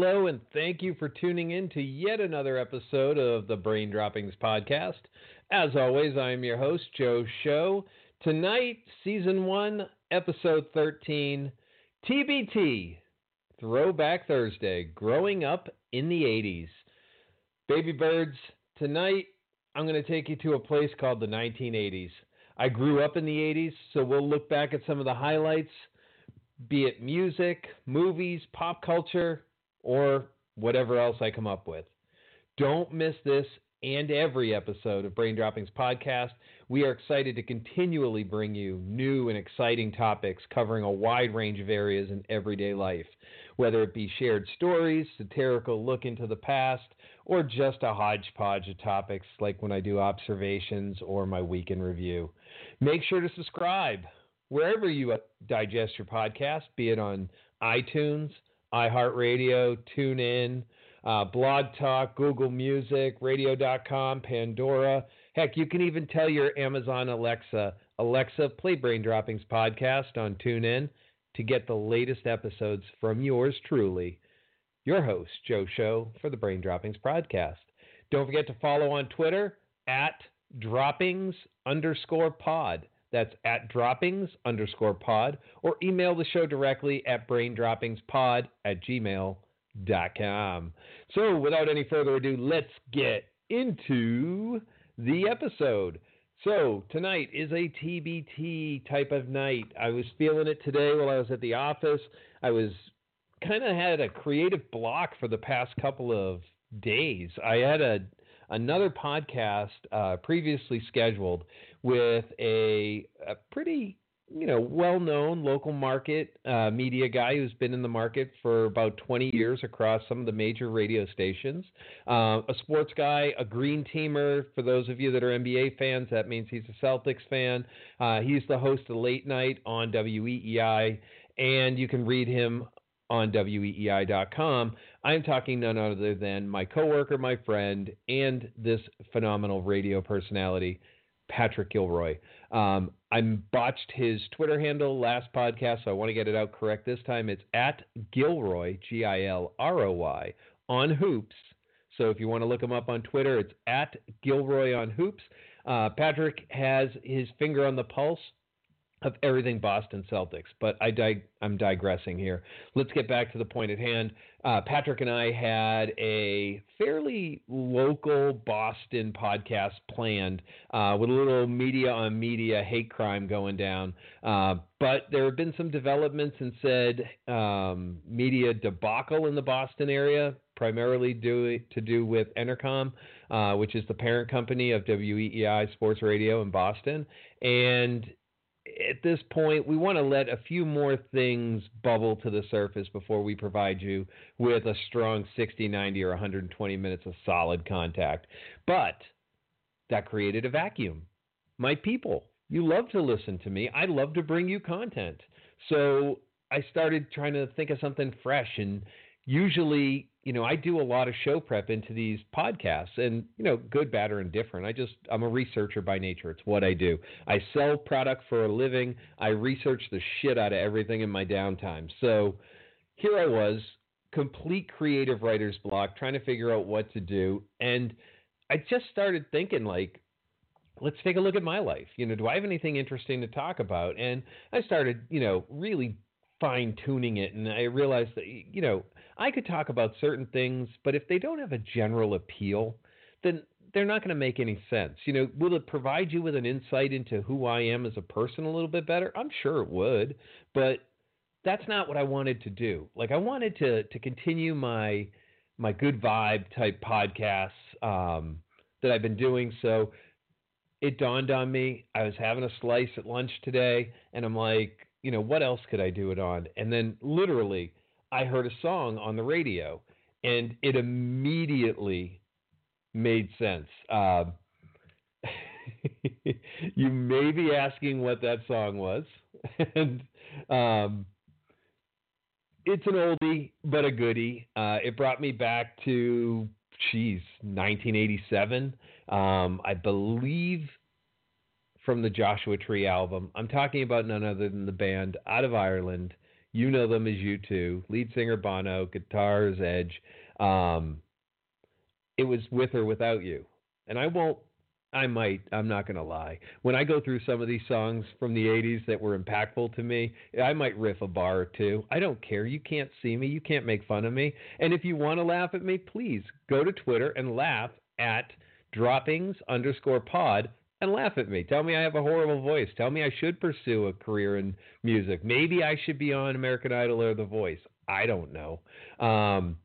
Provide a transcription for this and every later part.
Hello, and thank you for tuning in to yet another episode of the Brain Droppings Podcast. As always, I am your host, Joe Show. Tonight, Season 1, Episode 13, TBT, Throwback Thursday, Growing Up in the 80s. Baby Birds, tonight I'm going to take you to a place called the 1980s. I grew up in the 80s, so we'll look back at some of the highlights, be it music, movies, pop culture, or whatever else I come up with. Don't miss this and every episode of Brain Droppings Podcast. We are excited to continually bring you new and exciting topics covering a wide range of areas in everyday life, whether it be shared stories, satirical look into the past, or just a hodgepodge of topics like when I do observations or my weekend review. Make sure to subscribe wherever you digest your podcast, be it on iTunes, iHeartRadio, TuneIn, uh, Blog Talk, Google Music, Radio.com, Pandora. Heck, you can even tell your Amazon Alexa, Alexa, play Brain Droppings podcast on TuneIn to get the latest episodes from yours truly, your host, Joe Show, for the Brain Droppings podcast. Don't forget to follow on Twitter at droppings underscore pod. That's at droppings underscore pod, or email the show directly at braindroppingspod at gmail.com. So, without any further ado, let's get into the episode. So, tonight is a TBT type of night. I was feeling it today while I was at the office. I was kind of had a creative block for the past couple of days. I had a another podcast uh, previously scheduled with a, a pretty you know, well-known local market uh, media guy who's been in the market for about 20 years across some of the major radio stations. Uh, a sports guy, a green teamer. For those of you that are NBA fans, that means he's a Celtics fan. Uh, he's the host of Late Night on WEEI, and you can read him on weei.com. I'm talking none other than my coworker, my friend, and this phenomenal radio personality, Patrick Gilroy. Um, I botched his Twitter handle last podcast, so I want to get it out correct this time. It's at Gilroy, G I L R O Y, on Hoops. So if you want to look him up on Twitter, it's at Gilroy on Hoops. Uh, Patrick has his finger on the pulse of everything Boston Celtics. But I dig- I'm digressing here. Let's get back to the point at hand. Uh, Patrick and I had a fairly local Boston podcast planned uh, with a little media on media hate crime going down. Uh, but there have been some developments and said um, media debacle in the Boston area, primarily due, to do with Entercom, uh, which is the parent company of WEEI Sports Radio in Boston. And at this point, we want to let a few more things bubble to the surface before we provide you with a strong 60, 90, or 120 minutes of solid contact. But that created a vacuum. My people, you love to listen to me. I love to bring you content. So I started trying to think of something fresh. And usually you know, I do a lot of show prep into these podcasts and, you know, good, bad, or indifferent. I just, I'm a researcher by nature. It's what I do. I sell product for a living. I research the shit out of everything in my downtime. So here I was, complete creative writer's block, trying to figure out what to do. And I just started thinking, like, let's take a look at my life. You know, do I have anything interesting to talk about? And I started, you know, really fine tuning it. And I realized that, you know, I could talk about certain things, but if they don't have a general appeal, then they're not going to make any sense. You know, will it provide you with an insight into who I am as a person a little bit better? I'm sure it would, but that's not what I wanted to do. Like I wanted to to continue my my good vibe type podcasts um, that I've been doing. So it dawned on me. I was having a slice at lunch today, and I'm like, you know, what else could I do it on? And then literally I heard a song on the radio, and it immediately made sense. Uh, you may be asking what that song was, and um, it's an oldie but a goodie. Uh, it brought me back to, geez, 1987. Um, I believe from the Joshua Tree album. I'm talking about none other than the band out of Ireland, You know them as U2. Lead singer Bono, guitars Edge. Um, it was with or without you. And I won't I might. I'm not going to lie. When I go through some of these songs from the 80s that were impactful to me, I might riff a bar or two. I don't care. You can't see me. You can't make fun of me. And if you want to laugh at me, please go to Twitter and laugh at droppings underscore pod and laugh at me. Tell me I have a horrible voice. Tell me I should pursue a career in music. Maybe I should be on American Idol or The Voice. I don't know. Um,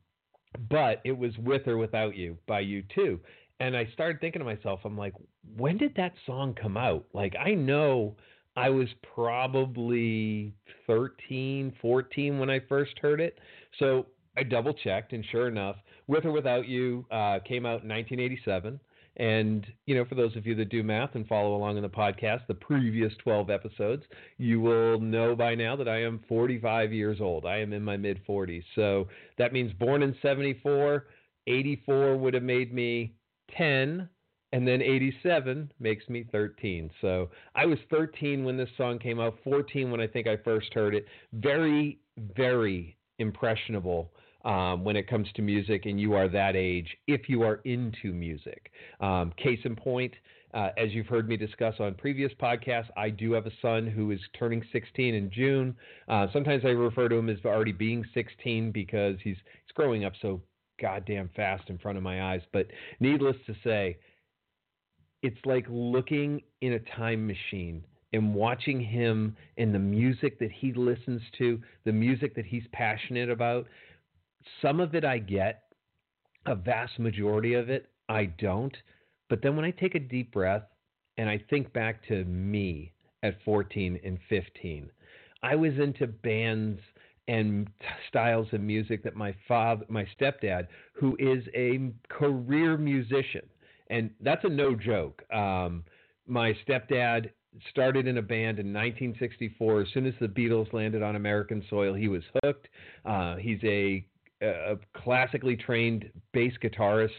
but it was with or without you by U2 and I started thinking to myself, I'm like, when did that song come out? Like, I know I was probably 13, 14 when I first heard it. So I double checked, and sure enough, With or Without You uh, came out in 1987. And, you know, for those of you that do math and follow along in the podcast, the previous 12 episodes, you will know by now that I am 45 years old. I am in my mid 40s. So that means born in 74, 84 would have made me 10 and then 87 makes me 13. So I was 13 when this song came out, 14 when I think I first heard it. Very, very impressionable um, when it comes to music, and you are that age if you are into music. Um, case in point, uh, as you've heard me discuss on previous podcasts, I do have a son who is turning 16 in June. Uh, sometimes I refer to him as already being 16 because he's he's growing up so goddamn fast in front of my eyes. But needless to say, it's like looking in a time machine and watching him and the music that he listens to, the music that he's passionate about. Some of it I get, a vast majority of it I don't. But then when I take a deep breath and I think back to me at 14 and 15, I was into bands and styles of music that my father, my stepdad, who is a career musician, and that's a no joke. Um, my stepdad started in a band in 1964. As soon as the Beatles landed on American soil, he was hooked. Uh, he's a, a, classically trained bass guitarist,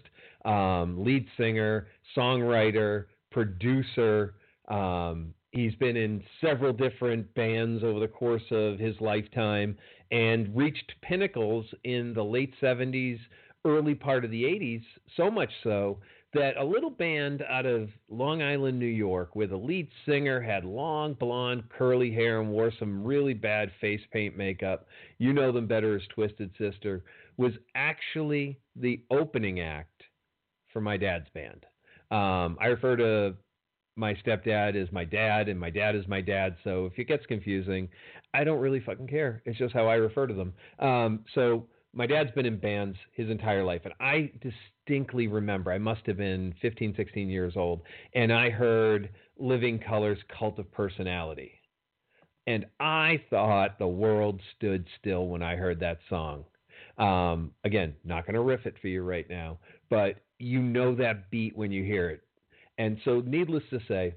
um, lead singer, songwriter, producer. Um, he's been in several different bands over the course of his lifetime and reached pinnacles in the late 70s, early part of the 80s, so much so that a little band out of Long Island, New York, where the lead singer had long blonde curly hair and wore some really bad face paint makeup, you know them better as Twisted Sister, was actually the opening act for my dad's band. Um, I refer to my stepdad is my dad and my dad is my dad. So if it gets confusing, I don't really fucking care. It's just how I refer to them. Um, so my dad's been in bands his entire life, and I distinctly remember I must have been 15, 16 years old, and I heard Living Colour's Cult of Personality. And I thought the world stood still when I heard that song. Um, again, not going to riff it for you right now, but you know that beat when you hear it. And so, needless to say,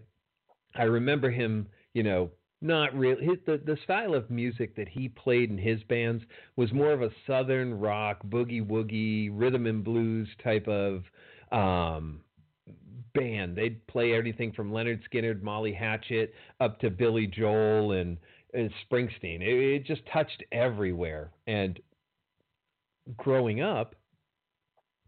I remember him, you know, not really. His, the the style of music that he played in his bands was more of a southern rock, boogie woogie, rhythm and blues type of um, band. They'd play everything from Lynyrd Skynyrd, Molly Hatchet, up to Billy Joel and, and Springsteen. It, it just touched everywhere. And growing up,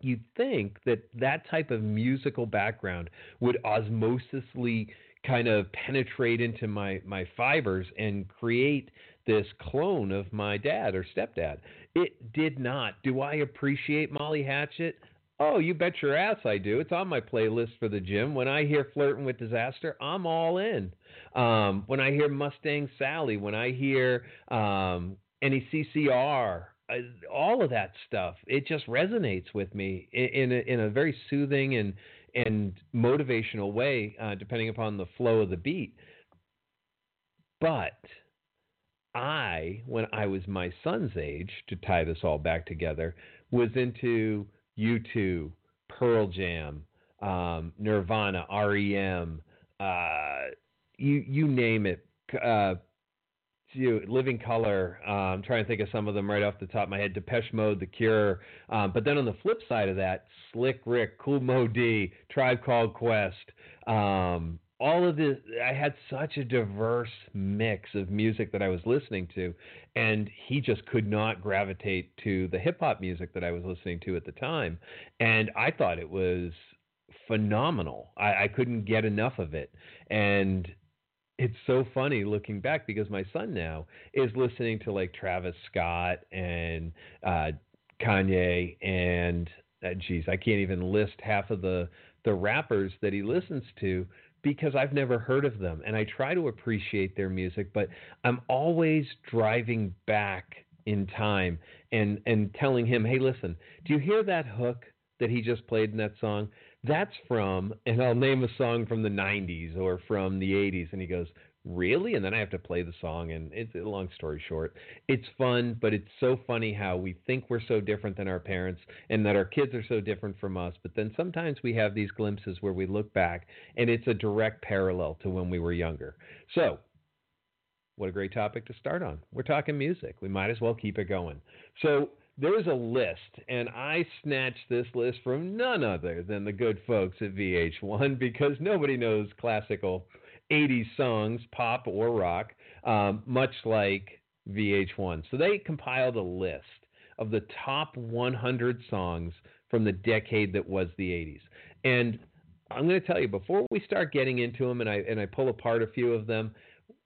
you'd think that that type of musical background would osmosisly kind of penetrate into my my fibers and create this clone of my dad or stepdad. It did not. Do I appreciate Molly Hatchet? Oh, you bet your ass I do. It's on my playlist for the gym. When I hear Flirting with Disaster, I'm all in. Um, when I hear Mustang Sally, when I hear um, any CCR, all of that stuff, it just resonates with me in, in, a, in a very soothing and and motivational way, uh, depending upon the flow of the beat. But I, when I was my son's age, to tie this all back together, was into U2, Pearl Jam, um, Nirvana, REM, uh, you you name it, uh, you, Living Colour. Uh, I'm trying to think of some of them right off the top of my head. Depeche Mode, The Cure. Um, but then on the flip side of that, Slick Rick, Kool Moe Dee, Tribe Called Quest, um, all of this, I had such a diverse mix of music that I was listening to, and he just could not gravitate to the hip hop music that I was listening to at the time. And I thought it was phenomenal. I, I couldn't get enough of it. And it's so funny looking back because my son now is listening to like Travis Scott and uh, Kanye and uh, geez, I can't even list half of the the rappers that he listens to because I've never heard of them and I try to appreciate their music, but I'm always driving back in time and and telling him, "Hey, listen, do you hear that hook that he just played in that song? That's from, and I'll name a song from the 90s or from the 80s. And he goes, Really? And then I have to play the song. And it's a long story short. It's fun, but it's so funny how we think we're so different than our parents and that our kids are so different from us. But then sometimes we have these glimpses where we look back and it's a direct parallel to when we were younger. So, what a great topic to start on. We're talking music. We might as well keep it going. So, there's a list, and I snatched this list from none other than the good folks at VH1 because nobody knows classical 80s songs, pop or rock, um, much like VH1. So they compiled a list of the top 100 songs from the decade that was the 80s. And I'm going to tell you before we start getting into them, and I and I pull apart a few of them.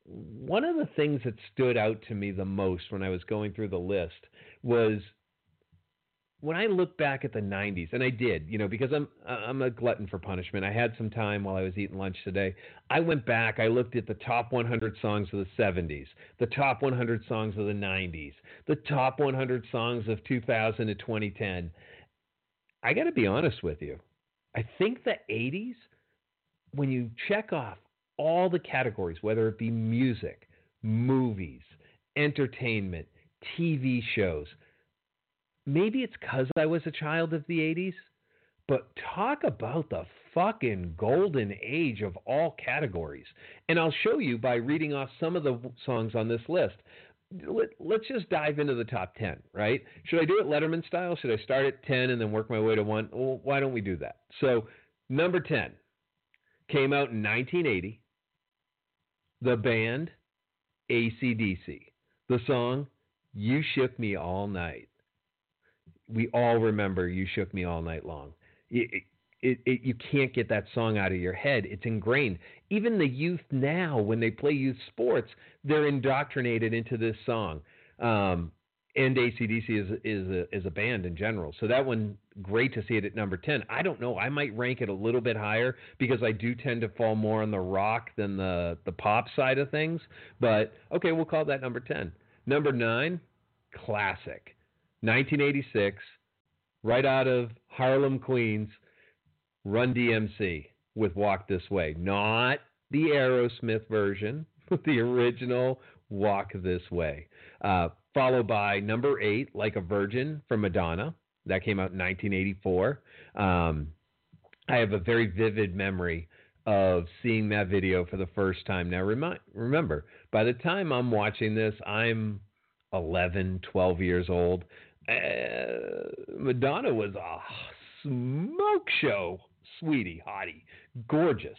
One of the things that stood out to me the most when I was going through the list was when I look back at the 90s, and I did, you know, because I'm I'm a glutton for punishment. I had some time while I was eating lunch today. I went back. I looked at the top 100 songs of the 70s, the top 100 songs of the 90s, the top 100 songs of 2000 to 2010. I got to be honest with you. I think the 80s, when you check off all the categories, whether it be music, movies, entertainment, TV shows maybe it's because I was a child of the 80s, but talk about the fucking golden age of all categories. And I'll show you by reading off some of the songs on this list. Let, us just dive into the top 10, right? Should I do it Letterman style? Should I start at 10 and then work my way to 1? Well, why don't we do that? So, number 10 came out in 1980. The band ACDC. The song You Shook Me All Night we all remember "You Shook Me All Night Long." It, it, it, you can't get that song out of your head. It's ingrained. Even the youth now, when they play youth sports, they're indoctrinated into this song. Um, and ACDC is is a, is a band in general. So that one, great to see it at number ten. I don't know. I might rank it a little bit higher because I do tend to fall more on the rock than the the pop side of things. But okay, we'll call that number ten. Number nine, classic. 1986, right out of Harlem, Queens, Run DMC with Walk This Way. Not the Aerosmith version, the original Walk This Way. Uh, followed by number eight, Like a Virgin from Madonna. That came out in 1984. Um, I have a very vivid memory of seeing that video for the first time. Now, remember, by the time I'm watching this, I'm 11, 12 years old uh, Madonna was a smoke show, sweetie, hottie, gorgeous.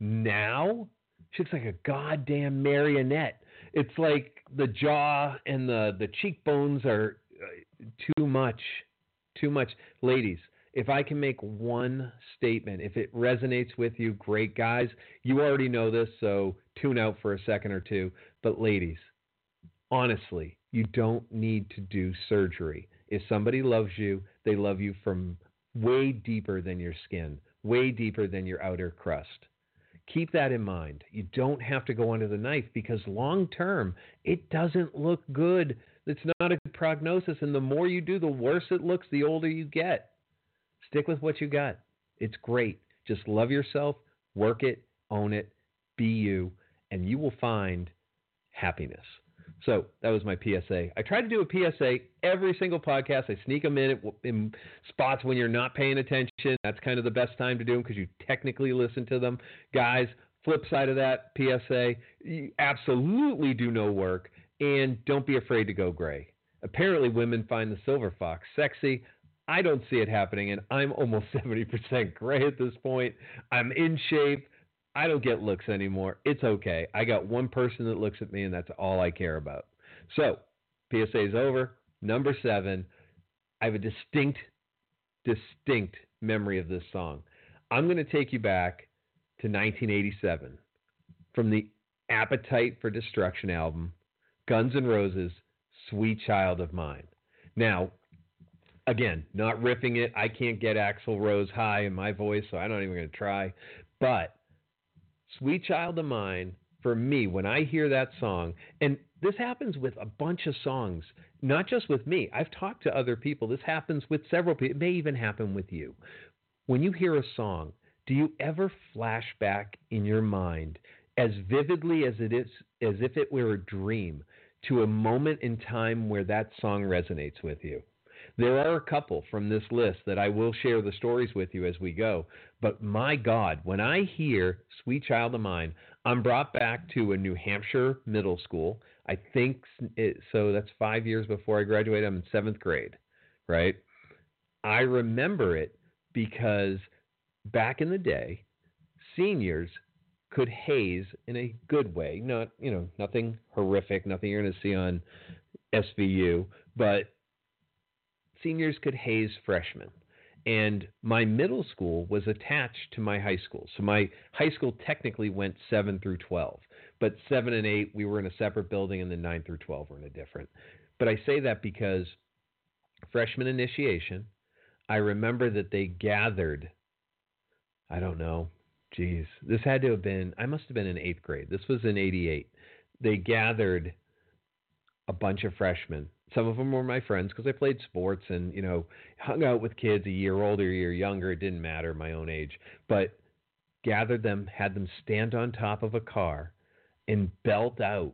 Now she looks like a goddamn marionette. It's like the jaw and the the cheekbones are uh, too much, too much. Ladies, if I can make one statement, if it resonates with you, great guys. You already know this, so tune out for a second or two. But ladies, honestly, you don't need to do surgery. If somebody loves you, they love you from way deeper than your skin, way deeper than your outer crust. Keep that in mind. You don't have to go under the knife because long term, it doesn't look good. It's not a good prognosis. And the more you do, the worse it looks the older you get. Stick with what you got. It's great. Just love yourself, work it, own it, be you, and you will find happiness. So that was my PSA. I try to do a PSA every single podcast. I sneak them in in spots when you're not paying attention. That's kind of the best time to do them because you technically listen to them. Guys, flip side of that PSA, you absolutely do no work and don't be afraid to go gray. Apparently, women find the silver fox sexy. I don't see it happening, and I'm almost 70% gray at this point. I'm in shape. I don't get looks anymore. It's okay. I got one person that looks at me, and that's all I care about. So, PSA is over. Number seven, I have a distinct, distinct memory of this song. I'm going to take you back to 1987 from the Appetite for Destruction album, Guns N' Roses, Sweet Child of Mine. Now, again, not riffing it. I can't get Axl Rose high in my voice, so I'm not even going to try. But Sweet Child of Mine, for me, when I hear that song, and this happens with a bunch of songs, not just with me. I've talked to other people. This happens with several people. It may even happen with you. When you hear a song, do you ever flash back in your mind as vividly as it is as if it were a dream to a moment in time where that song resonates with you? There are a couple from this list that I will share the stories with you as we go. But my God, when I hear Sweet Child of Mine, I'm brought back to a New Hampshire middle school. I think it, so. That's five years before I graduated. I'm in seventh grade, right? I remember it because back in the day, seniors could haze in a good way. Not, you know, nothing horrific, nothing you're going to see on SVU, but seniors could haze freshmen. And my middle school was attached to my high school. So my high school technically went 7 through 12. But 7 and 8, we were in a separate building, and then 9 through 12 were in a different. But I say that because freshman initiation, I remember that they gathered, I don't know, geez, this had to have been, I must have been in eighth grade. This was in 88. They gathered a bunch of freshmen some of them were my friends because I played sports and you know hung out with kids a year older, a year younger. It didn't matter my own age, but gathered them, had them stand on top of a car, and belt out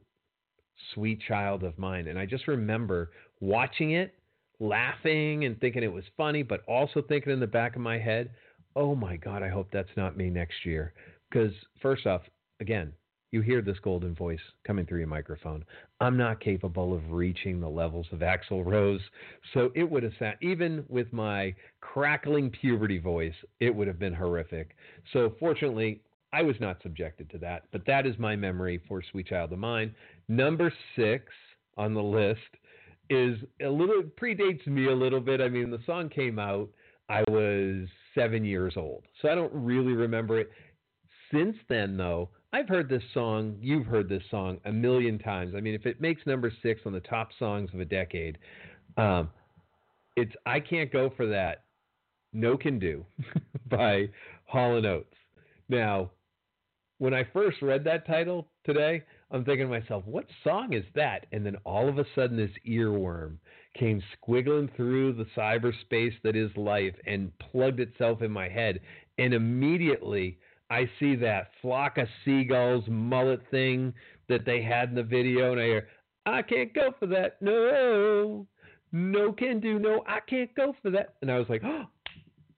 "Sweet Child of Mine." And I just remember watching it, laughing and thinking it was funny, but also thinking in the back of my head, "Oh my God, I hope that's not me next year." Because first off, again, you hear this golden voice coming through your microphone. I'm not capable of reaching the levels of Axl Rose. So it would have sound, even with my crackling puberty voice, it would have been horrific. So fortunately, I was not subjected to that. But that is my memory for Sweet Child of Mine. Number six on the list is a little, predates me a little bit. I mean, the song came out, I was seven years old. So I don't really remember it. Since then, though, I've heard this song, you've heard this song a million times. I mean, if it makes number six on the top songs of a decade, um, it's I Can't Go For That, No Can Do by Hall & Oates. Now, when I first read that title today, I'm thinking to myself, what song is that? And then all of a sudden, this earworm came squiggling through the cyberspace that is life and plugged itself in my head. And immediately, I see that flock of seagulls mullet thing that they had in the video, and I hear, I can't go for that. No, no can do. No, I can't go for that. And I was like, oh,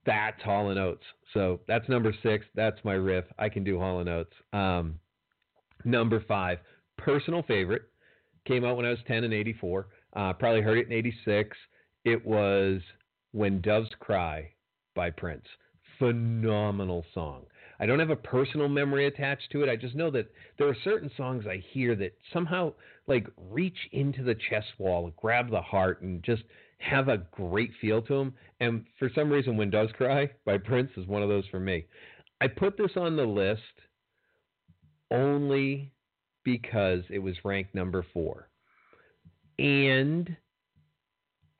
that's Hall and Oates. So that's number six. That's my riff. I can do Hall and Oates. Um, number five, personal favorite, came out when I was 10 in 84. Uh, probably heard it in 86. It was When Doves Cry by Prince. Phenomenal song. I don't have a personal memory attached to it. I just know that there are certain songs I hear that somehow like reach into the chest wall, grab the heart, and just have a great feel to them. And for some reason, When Doves Cry by Prince is one of those for me. I put this on the list only because it was ranked number four. And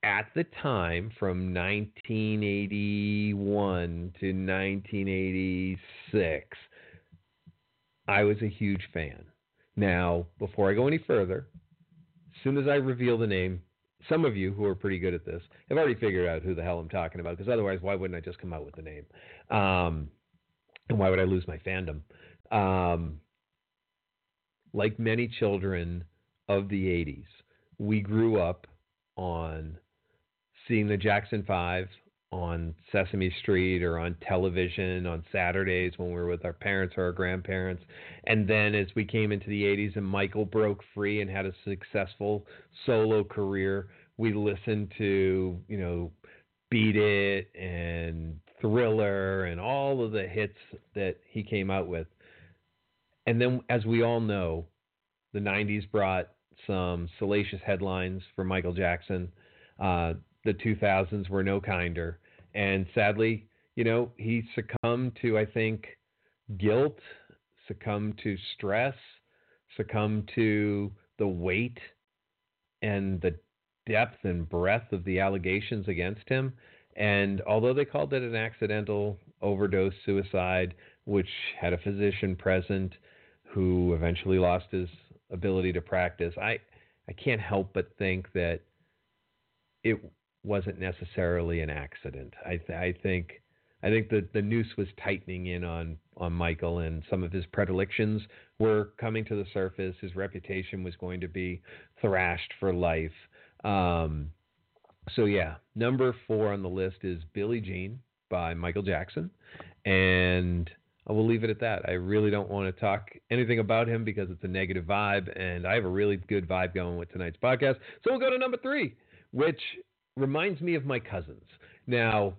at the time from 1981 to 1986, I was a huge fan. Now, before I go any further, as soon as I reveal the name, some of you who are pretty good at this have already figured out who the hell I'm talking about, because otherwise, why wouldn't I just come out with the name? Um, and why would I lose my fandom? Um, like many children of the 80s, we grew up on seeing the Jackson Five on Sesame Street or on television on Saturdays when we were with our parents or our grandparents. And then as we came into the 80s and Michael broke free and had a successful solo career, we listened to, you know, Beat It and Thriller and all of the hits that he came out with. and then, as we all know, the 90s brought some salacious headlines for Michael Jackson. Uh, the 2000s were no kinder. And sadly, you know, he succumbed to, I think, guilt, succumbed to stress, succumbed to the weight and the depth and breadth of the allegations against him. And although they called it an accidental overdose suicide, which had a physician present who eventually lost his ability to practice, I, I can't help but think that it wasn't necessarily an accident. I, th- I think I think the the noose was tightening in on on Michael, and some of his predilections were coming to the surface. His reputation was going to be thrashed for life. Um, so yeah, number four on the list is Billie Jean by Michael Jackson, and I will leave it at that. I really don't want to talk anything about him because it's a negative vibe, and I have a really good vibe going with tonight's podcast. So we'll go to number three, which reminds me of my cousins. Now,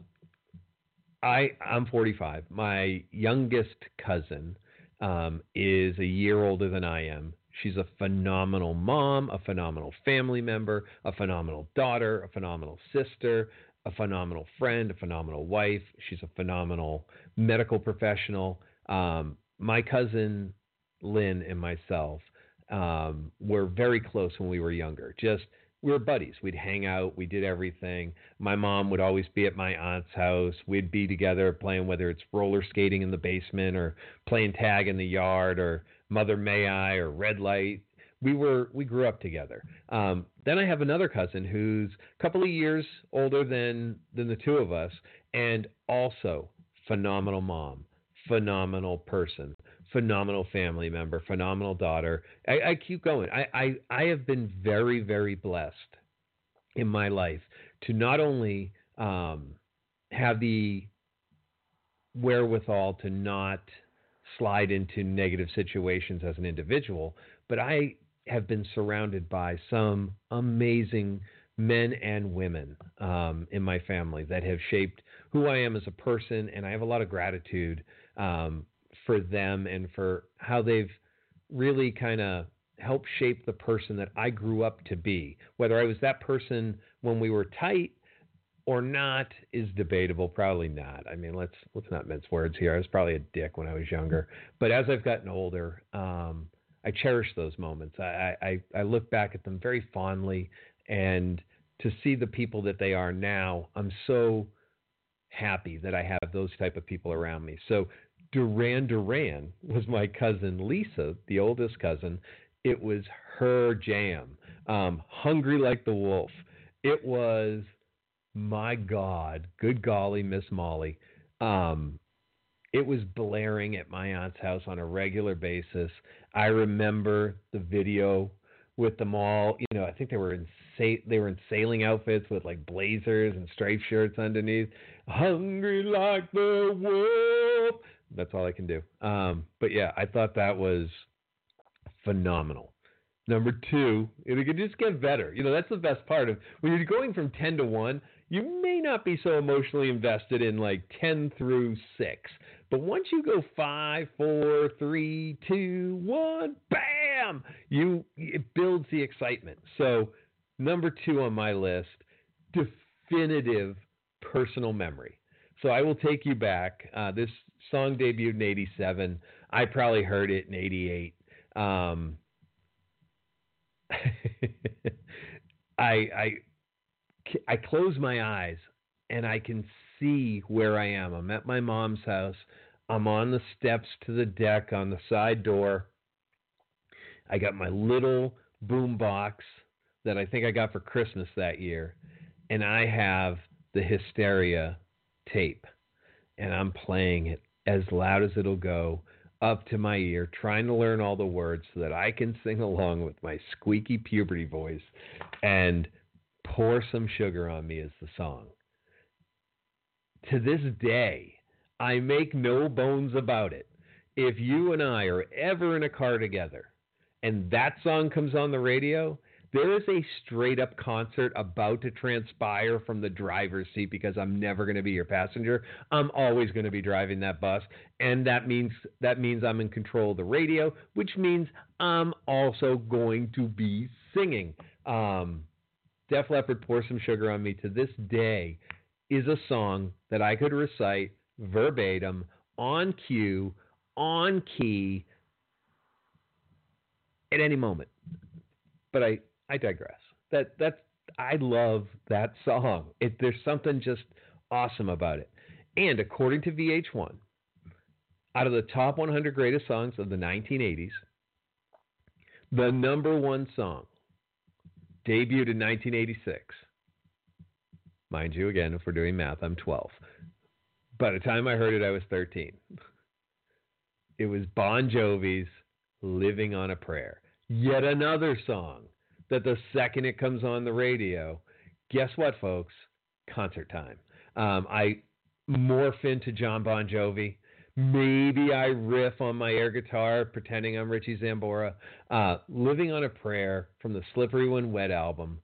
I I'm 45. My youngest cousin um, is a year older than I am. She's a phenomenal mom, a phenomenal family member, a phenomenal daughter, a phenomenal sister, a phenomenal friend, a phenomenal wife. She's a phenomenal medical professional. Um, my cousin Lynn and myself um, were very close when we were younger. Just we were buddies. We'd hang out. We did everything. My mom would always be at my aunt's house. We'd be together playing, whether it's roller skating in the basement or playing tag in the yard or Mother May I or Red Light. We were we grew up together. Um, then I have another cousin who's a couple of years older than than the two of us, and also phenomenal mom, phenomenal person phenomenal family member, phenomenal daughter. I, I keep going. I, I, I have been very, very blessed in my life to not only um, have the wherewithal to not slide into negative situations as an individual, but I have been surrounded by some amazing men and women um, in my family that have shaped who I am as a person, and I have a lot of gratitude um, for them and for how they've really kind of helped shape the person that I grew up to be. Whether I was that person when we were tight or not is debatable. Probably not. I mean, let's let's not mince words here. I was probably a dick when I was younger, but as I've gotten older, um, I cherish those moments. I, I I look back at them very fondly, and to see the people that they are now, I'm so happy that I have those type of people around me. So Duran Duran was my cousin Lisa, the oldest cousin. It was her jam. Um, Hungry like the Wolf. It was, my God, good golly, Miss Molly. Um, it was blaring at my aunt's house on a regular basis. I remember the video with them all. You know, I think they were in sa- they were in sailing outfits with like blazers and striped shirts underneath. Hungry like the wolf. That's all I can do. Um, but yeah, I thought that was phenomenal. Number two, it could just get better. You know, that's the best part of when you're going from ten to one. You may not be so emotionally invested in like ten through six, but once you go five, four, three, two, one, bam! You it builds the excitement. So number two on my list, definitive personal memory. So I will take you back. Uh, this song debuted in 87. I probably heard it in 88. Um, I, I, I close my eyes and I can see where I am. I'm at my mom's house. I'm on the steps to the deck on the side door. I got my little boom box that I think I got for Christmas that year, and I have the Hysteria tape, and I'm playing it as loud as it'll go up to my ear, trying to learn all the words so that I can sing along with my squeaky puberty voice and pour some sugar on me as the song. To this day, I make no bones about it. If you and I are ever in a car together and that song comes on the radio, there is a straight up concert about to transpire from the driver's seat because I'm never going to be your passenger. I'm always going to be driving that bus, and that means that means I'm in control of the radio, which means I'm also going to be singing. Um, Def Leppard, Pour Some Sugar on Me to this day is a song that I could recite verbatim on cue, on key, at any moment. But I, I digress. That that's I love that song. It, there's something just awesome about it. And according to VH1, out of the top 100 greatest songs of the 1980s, the number one song debuted in 1986. Mind you, again, if we're doing math, I'm 12. By the time I heard it, I was 13. It was Bon Jovi's Living on a Prayer. Yet another song that the second it comes on the radio, guess what, folks? Concert time. Um, I morph into John Bon Jovi. Maybe I riff on my air guitar, pretending I'm Richie Sambora. Uh, Living on a Prayer from the Slippery When Wet album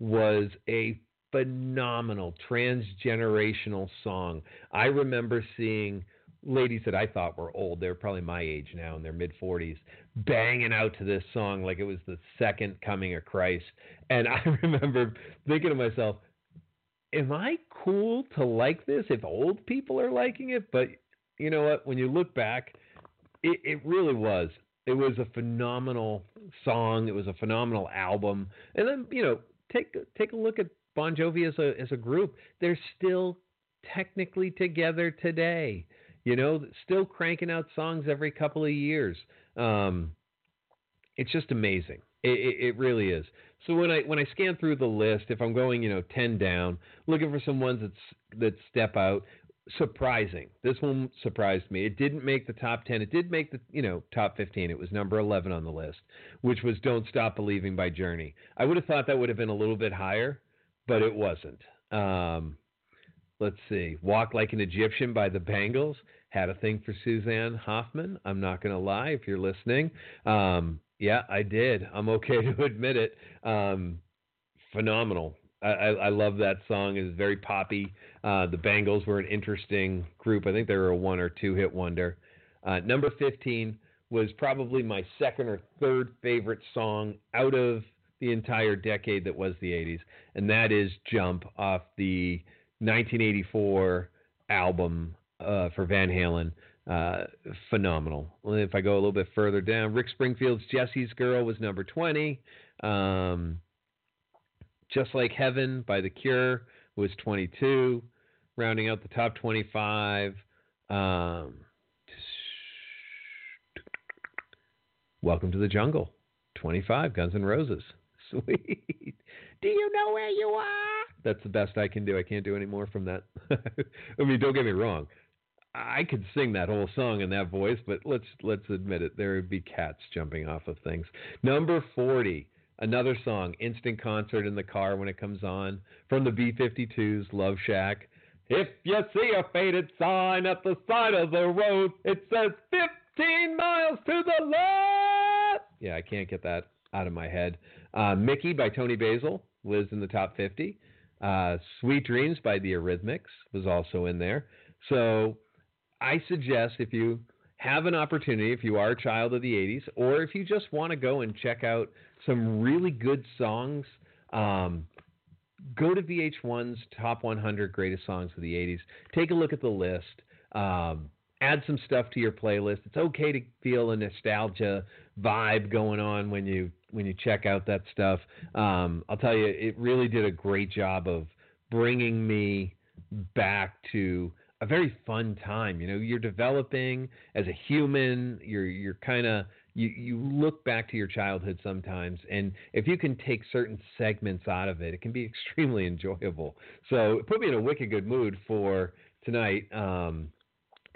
was a phenomenal transgenerational song. I remember seeing ladies that I thought were old, they're probably my age now in their mid 40s, banging out to this song like it was the second coming of Christ. And I remember thinking to myself, am I cool to like this if old people are liking it? But you know what? When you look back, it, it really was. It was a phenomenal song. It was a phenomenal album. And then, you know, take take a look at Bon Jovi as a as a group, they're still technically together today. You know, still cranking out songs every couple of years. Um, it's just amazing. It, it, it, really is. So when I when I scan through the list, if I'm going, you know, ten down, looking for some ones that's that step out, surprising. This one surprised me. It didn't make the top ten. It did make the you know top fifteen. It was number eleven on the list, which was "Don't Stop Believing" by Journey. I would have thought that would have been a little bit higher, but it wasn't. Um, let's see. Walk Like an Egyptian by the Bangles. Had a thing for Suzanne Hoffman. I'm not going to lie if you're listening. Um, yeah, I did. I'm okay to admit it. Um, phenomenal. I, I, I, love that song. It's very poppy. Uh, the Bangles were an interesting group. I think they were a one or two hit wonder. Uh, number 15 was probably my second or third favorite song out of the entire decade that was the 80s, and that is Jump off the 1984 album uh, for Van Halen. Uh, phenomenal. If I go a little bit further down, Rick Springfield's Jesse's Girl was number 20. Um, Just Like Heaven by The Cure was 22. Rounding out the top 25. Um, Welcome to the Jungle, 25, Guns N' Roses. Sweet. Do you know where you are? That's the best I can do. I can't do any more from that. I mean, don't get me wrong. I could sing that whole song in that voice, but let's let's admit it. There would be cats jumping off of things. Number 40, another song, instant concert in the car when it comes on from the B52s, Love Shack. If you see a faded sign at the side of the road, it says 15 miles to the left. Yeah, I can't get that out of my head. Uh, Mickey by Toni Basil was in the top 50. Uh, Sweet Dreams by the Eurythmics was also in there. So I suggest if you have an opportunity, if you are a child of the 80s, or if you just want to go and check out some really good songs, um, go to VH1's Top 100 Greatest Songs of the 80s. Take a look at the list. Um, add some stuff to your playlist. It's okay to feel a nostalgia vibe going on when you when you check out that stuff. Um, I'll tell you, it really did a great job of bringing me back to a very fun time. You know, you're developing as a human. You're you're kind of you you look back to your childhood sometimes, and if you can take certain segments out of it, it can be extremely enjoyable. So it put me in a wicked good mood for tonight. Um,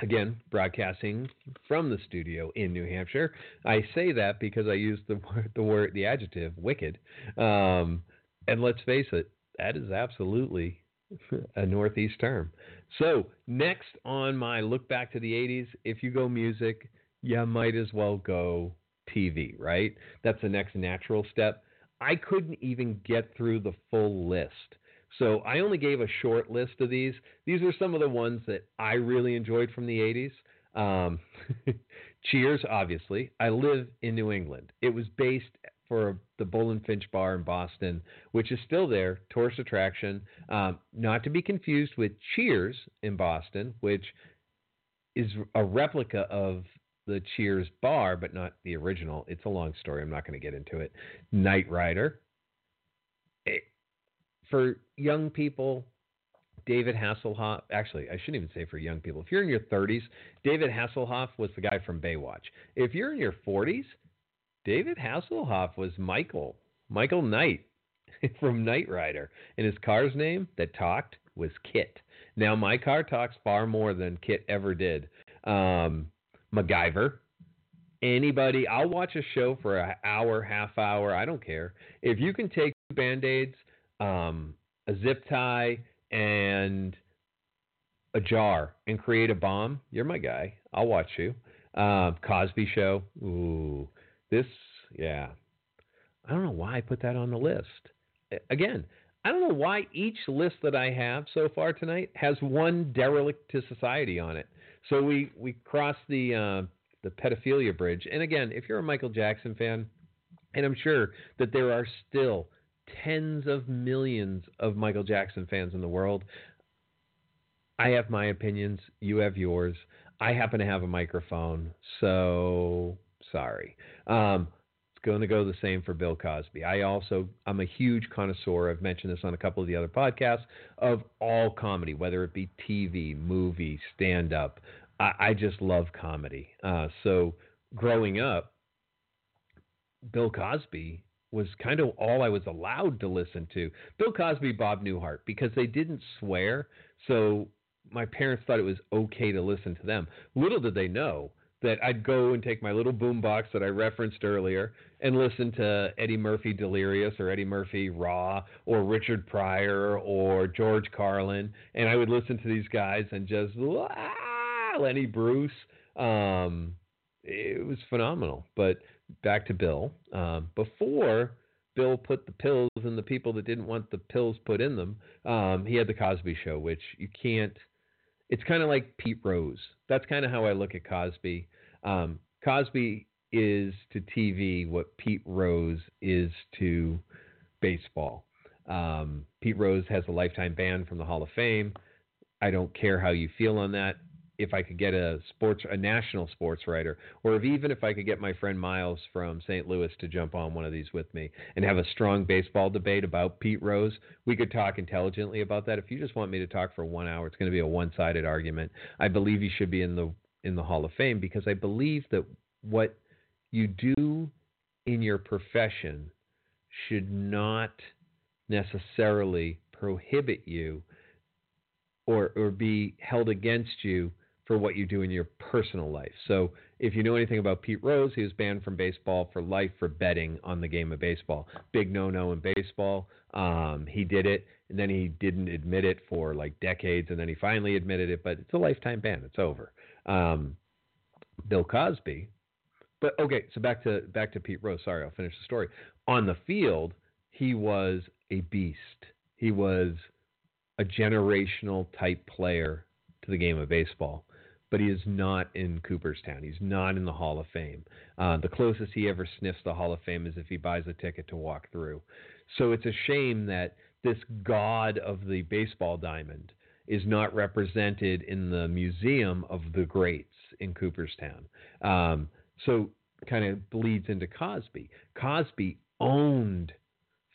again, broadcasting from the studio in New Hampshire. I say that because I use the word, the word, the adjective "wicked," um, and let's face it, that is absolutely a Northeast term. So, next on my look back to the 80s, if you go music, you might as well go TV, right? That's the next natural step. I couldn't even get through the full list. So I only gave a short list of these. These are some of the ones that I really enjoyed from the 80s. Um, Cheers, obviously. I live in New England. It was based for the and Finch Bar in Boston, which is still there, tourist attraction. Um, not to be confused with Cheers in Boston, which is a replica of the Cheers bar, but not the original. It's a long story. I'm not going to get into it. Knight Rider. For young people, David Hasselhoff. Actually, I shouldn't even say for young people. If you're in your 30s, David Hasselhoff was the guy from Baywatch. If you're in your 40s, David Hasselhoff was Michael, Michael Knight from Knight Rider. And his car's name that talked was KITT. Now, my car talks far more than KITT ever did. Um, MacGyver. Anybody, I'll watch a show for an hour, half hour. I don't care. If you can take band aids, um, a zip tie, and a jar and create a bomb, you're my guy. I'll watch you. Um, Cosby Show. Ooh, this, yeah. I don't know why I put that on the list. Again, I don't know why each list that I have so far tonight has one derelict to society on it. So we we cross the uh, the pedophilia bridge. And again, if you're a Michael Jackson fan, and I'm sure that there are still tens of millions of Michael Jackson fans in the world, I have my opinions. You have yours. I happen to have a microphone, so sorry. Um, it's going to go the same for Bill Cosby. I also I'm a huge connoisseur. I've mentioned this on a couple of the other podcasts of all comedy, whether it be TV, movie, stand up. I, I, just love comedy. Uh, so growing up, Bill Cosby was kind of all I was allowed to listen to. Bill Cosby, Bob Newhart, because they didn't swear, so my parents thought it was okay to listen to them. Little did they know that I'd go and take my little boombox that I referenced earlier and listen to Eddie Murphy Delirious or Eddie Murphy Raw or Richard Pryor or George Carlin, and I would listen to these guys and just ah, Lenny Bruce. Um, it was phenomenal. But back to Bill. Um, before Bill put the pills in the people that didn't want the pills put in them, um, he had the Cosby Show, which you can't. It's kind of like Pete Rose. That's kind of how I look at Cosby. Um, Cosby is to TV what Pete Rose is to baseball. Um, Pete Rose has a lifetime ban from the Hall of Fame. I don't care how you feel on that. If I could get a sports, a national sports writer, or if even if I could get my friend Miles from St. Louis to jump on one of these with me and have a strong baseball debate about Pete Rose, we could talk intelligently about that. If you just want me to talk for one hour, it's going to be a one-sided argument. I believe he should be in the in the Hall of Fame because I believe that what you do in your profession should not necessarily prohibit you or or be held against you for what you do in your personal life. So, if you know anything about Pete Rose, he was banned from baseball for life for betting on the game of baseball. Big no no in baseball. Um, he did it, and then he didn't admit it for like decades, and then he finally admitted it. But it's a lifetime ban. It's over. Um, Bill Cosby. But okay, so back to back to Pete Rose. Sorry, I'll finish the story. On the field, he was a beast. He was a generational type player to the game of baseball, but he is not in Cooperstown. He's not in the Hall of Fame. Uh, the closest he ever sniffs the Hall of Fame is if he buys a ticket to walk through. So it's a shame that this god of the baseball diamond is not represented in the Museum of the Greats in Cooperstown. Um, so kind of bleeds into Cosby. Cosby owned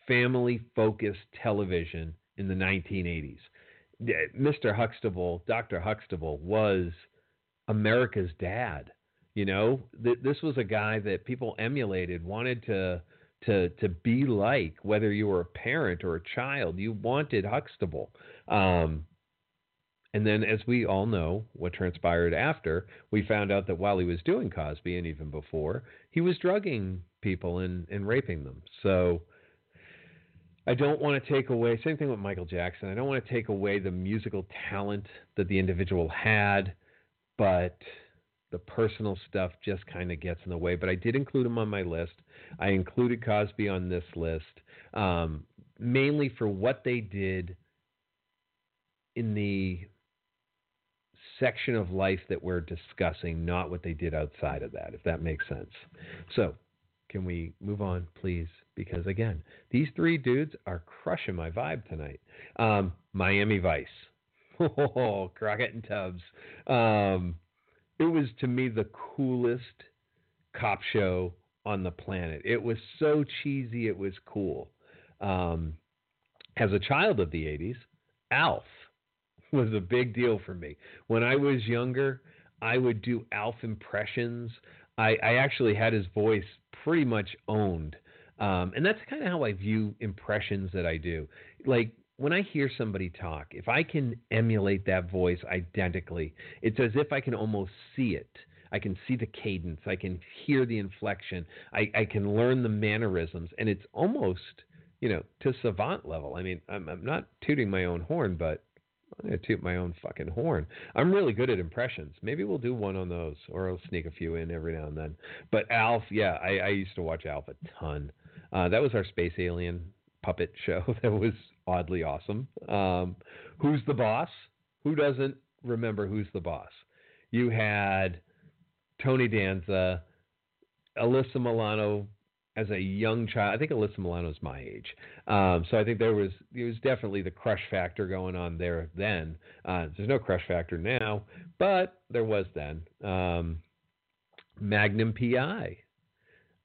family focused television in the 1980s. Mr. Huxtable, Dr. Huxtable was America's dad. You know, th- this was a guy that people emulated, wanted to to to be like, whether you were a parent or a child. You wanted Huxtable. Um, and then, as we all know, what transpired after, we found out that while he was doing Cosby and even before, he was drugging people and, and raping them. So I don't want to take away, same thing with Michael Jackson, I don't want to take away the musical talent that the individual had, but the personal stuff just kind of gets in the way. But I did include him on my list. I included Cosby on this list, um, mainly for what they did in the section of life that we're discussing, not what they did outside of that, if that makes sense. So, can we move on, please? Because again, these three dudes are crushing my vibe tonight. Um, Miami Vice. Oh, Crockett and Tubbs. Um, it was to me the coolest cop show on the planet. It was so cheesy, it was cool. Um, as a child of the 80s, Alf was a big deal for me. When I was younger, I would do Alf impressions. I, I actually had his voice pretty much owned. Um, and that's kind of how I view impressions that I do. Like when I hear somebody talk, if I can emulate that voice identically, it's as if I can almost see it. I can see the cadence. I can hear the inflection. I, I can learn the mannerisms. And it's almost, you know, to savant level. I mean, I'm, I'm not tooting my own horn, but I'm going to toot my own fucking horn. I'm really good at impressions. Maybe we'll do one on those, or I'll sneak a few in every now and then. But Alf, yeah, I, I used to watch Alf a ton. Uh, that was our space alien puppet show that was oddly awesome. Um, who's the boss? Who doesn't remember who's the boss? You had Tony Danza, Alyssa Milano as a young child. I think Alyssa Milano is my age, um, so I think there was there was definitely the crush factor going on there then. Uh, there's no crush factor now, but there was then. Um, Magnum PI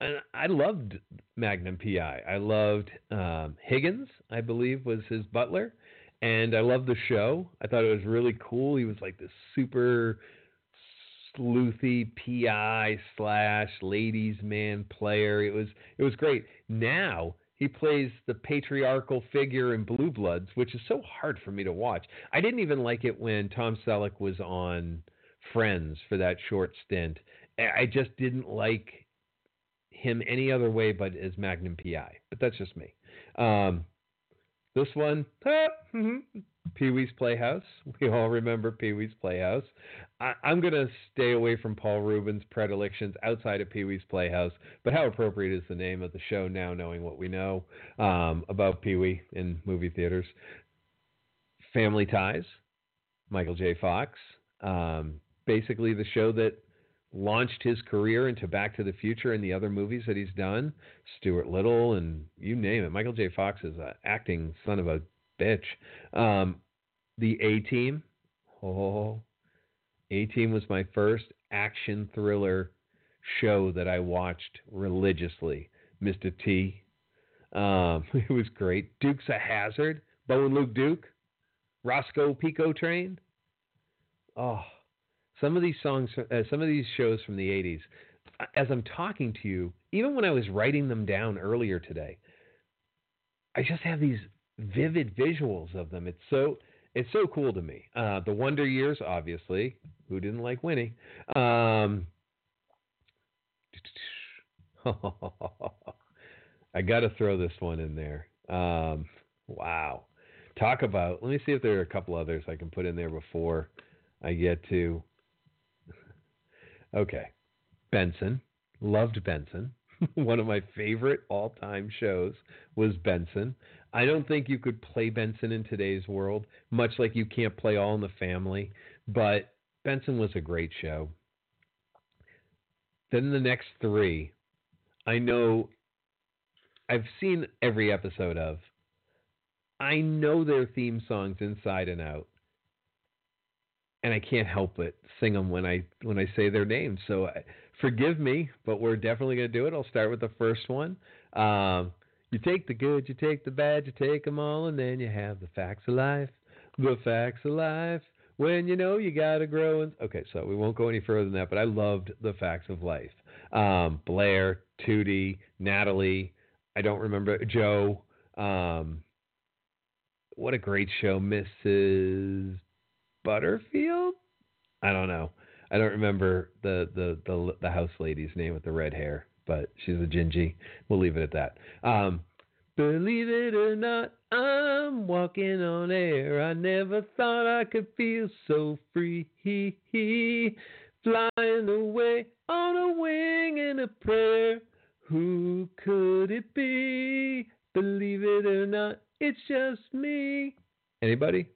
and I loved Magnum PI. I loved um, Higgins, I believe, was his butler, and I loved the show. I thought it was really cool. He was like this super sleuthy PI slash ladies man player. It was it was great. Now he plays the patriarchal figure in Blue Bloods, which is so hard for me to watch. I didn't even like it when Tom Selleck was on Friends for that short stint. I just didn't like him any other way but as Magnum PI. But that's just me. Um, this one, Pee Wee's Playhouse. We all remember Pee Wee's Playhouse. I, am going to stay away from Paul Reubens' predilections outside of Pee Wee's Playhouse, but how appropriate is the name of the show now, knowing what we know um, about Pee Wee in movie theaters? Family Ties, Michael J. Fox. Um, basically, the show that launched his career into Back to the Future and the other movies that he's done. Stuart Little and you name it. Michael J. Fox is an acting son of a bitch. Um, the A Team. Oh, A Team was my first action thriller show that I watched religiously. Mr. T. Um, it was great. Dukes of Hazzard. Bo and Luke Duke. Roscoe P. Coltrane. Oh, some of these songs, uh, some of these shows from the 80s, as I'm talking to you, even when I was writing them down earlier today, I just have these vivid visuals of them. It's so it's so cool to me. Uh, the Wonder Years, obviously. Who didn't like Winnie? Um, I got to throw this one in there. Um, wow. Talk about. Let me see if there are a couple others I can put in there before I get to Okay. Benson. Loved Benson. One of my favorite all time shows was Benson. I don't think you could play Benson in today's world, much like you can't play All in the Family, but Benson was a great show. Then the next three, I know I've seen every episode of. I know their theme songs inside and out and I can't help but sing them when I when I say their names. So uh, forgive me, but we're definitely going to do it. I'll start with the first one. Um, you take the good, you take the bad, you take them all, and then you have the facts of life. The facts of life. When you know you gotta grow. And okay, so we won't go any further than that. But I loved the facts of life. Um, Blair, Tootie, Natalie. I don't remember Jo. Um, what a great show, Mrs. Butterfield. I don't know. I don't remember the the the, the house lady's name with the red hair, but she's a gingy. We'll leave it at that. Um, Believe it or not, I'm walking on air. I never thought I could feel so free. flying away on a wing and a prayer. Who could it be? Believe it or not, it's just me. Anybody?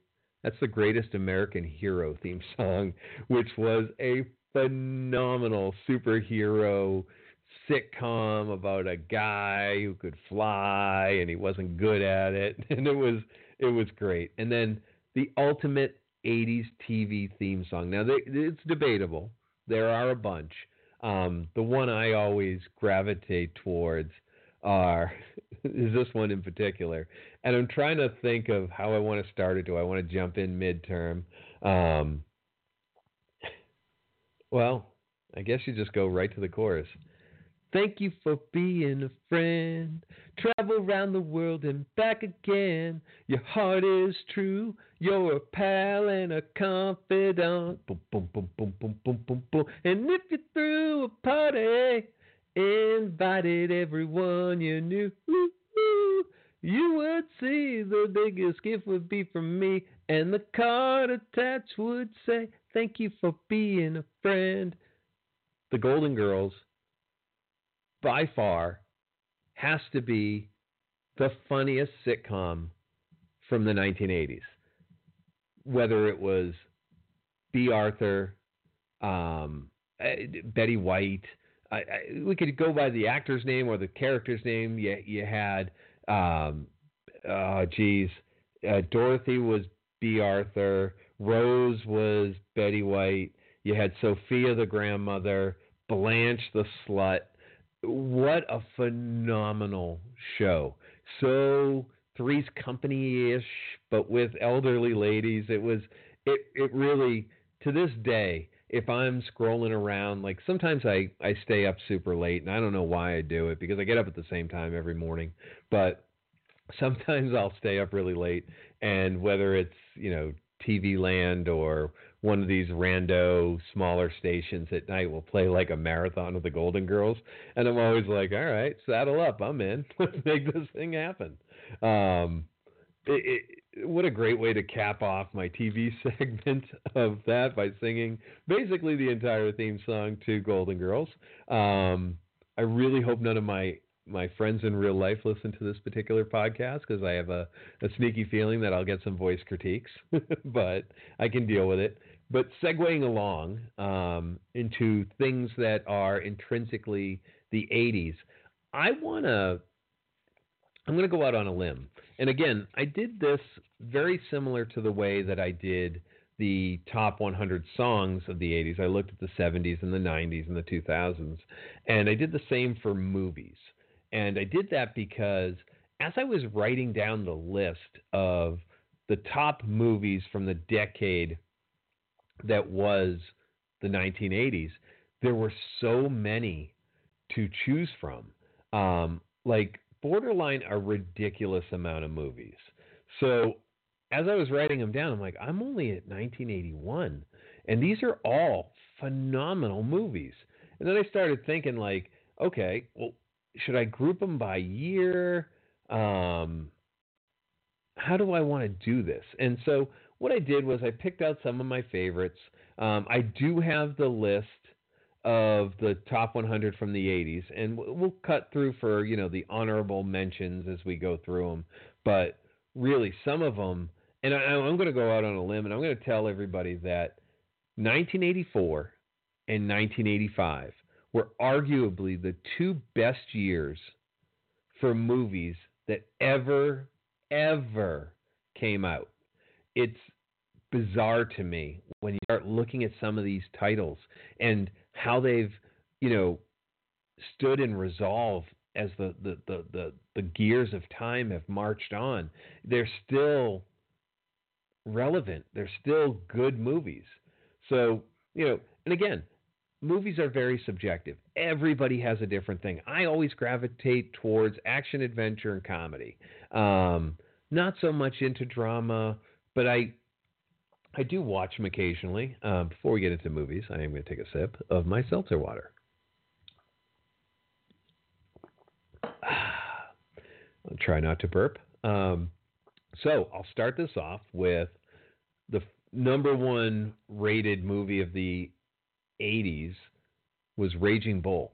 That's the greatest American hero theme song, which was a phenomenal superhero sitcom about a guy who could fly and he wasn't good at it. And it was it was great. And then the ultimate 80s TV theme song. Now they, it's debatable. There are a bunch. Um, the one I always gravitate towards are is this one in particular and I'm trying to think of how I want to start it do I want to jump in midterm um, well I guess you just go right to the chorus Thank you for being a friend. Travel around the world and back again. Your heart is true. You're a pal and a confidant. Boom, boom, boom, boom, boom, boom, boom, boom. And if you threw a party, invited everyone you knew, you would see the biggest gift would be from me. And the card attached would say, Thank you for being a friend. The Golden Girls by far has to be the funniest sitcom from the 1980s. Whether it was Bea Arthur, um, eh, Betty White, I, I, we could go by the actor's name or the character's name. You, you had, um, oh, geez, uh, Dorothy was Bea Arthur, Rose was Betty White. You had Sophia the grandmother, Blanche the slut what a phenomenal show. So Three's Company ish, but with elderly ladies. It was it it really to this day. If I'm scrolling around, like sometimes I I stay up super late, and I don't know why I do it because I get up at the same time every morning. But sometimes I'll stay up really late, and whether it's you know TV Land or one of these rando smaller stations at night will play like a marathon of the Golden Girls, and I'm always like, all right, saddle up, I'm in. Let's make this thing happen. Um, it, it, what a great way to cap off my TV segment of that by singing basically the entire theme song to Golden Girls. Um, I really hope none of my my friends in real life listen to this particular podcast because I have a, a sneaky feeling that I'll get some voice critiques, but I can deal with it. But segueing along um, into things that are intrinsically the 80s, I want to. I'm going to go out on a limb. And again, I did this very similar to the way that I did the top 100 songs of the 80s. I looked at the 70s and the 90s and the 2000s, and I did the same for movies. And I did that because as I was writing down the list of the top movies from the decade that was the 1980s, there were so many to choose from. Um, like borderline a ridiculous amount of movies. So as I was writing them down, I'm like, I'm only at 1981, and these are all phenomenal movies. And then I started thinking, like, okay, well, should I group them by year? Um, how do I want to do this? And so what I did was I picked out some of my favorites. Um, I do have the list of the top 100 from the 80s, and we'll cut through for you know the honorable mentions as we go through them. But really, some of them, and I, I'm going to go out on a limb, and I'm going to tell everybody that 1984 and 1985 were arguably the two best years for movies that ever, ever came out. It's bizarre to me when you start looking at some of these titles and how they've, you know, stood in resolve as the, the, the, the, the gears of time have marched on. They're still relevant. They're still good movies. So, you know, and again, movies are very subjective. Everybody has a different thing. I always gravitate towards action, adventure, and comedy. Um, not so much into drama, but I I do watch them occasionally. Uh, before we get into movies, I am going to take a sip of my seltzer water. I'll try not to burp. Um, so I'll start this off with number one rated movie of the 80s was Raging Bull,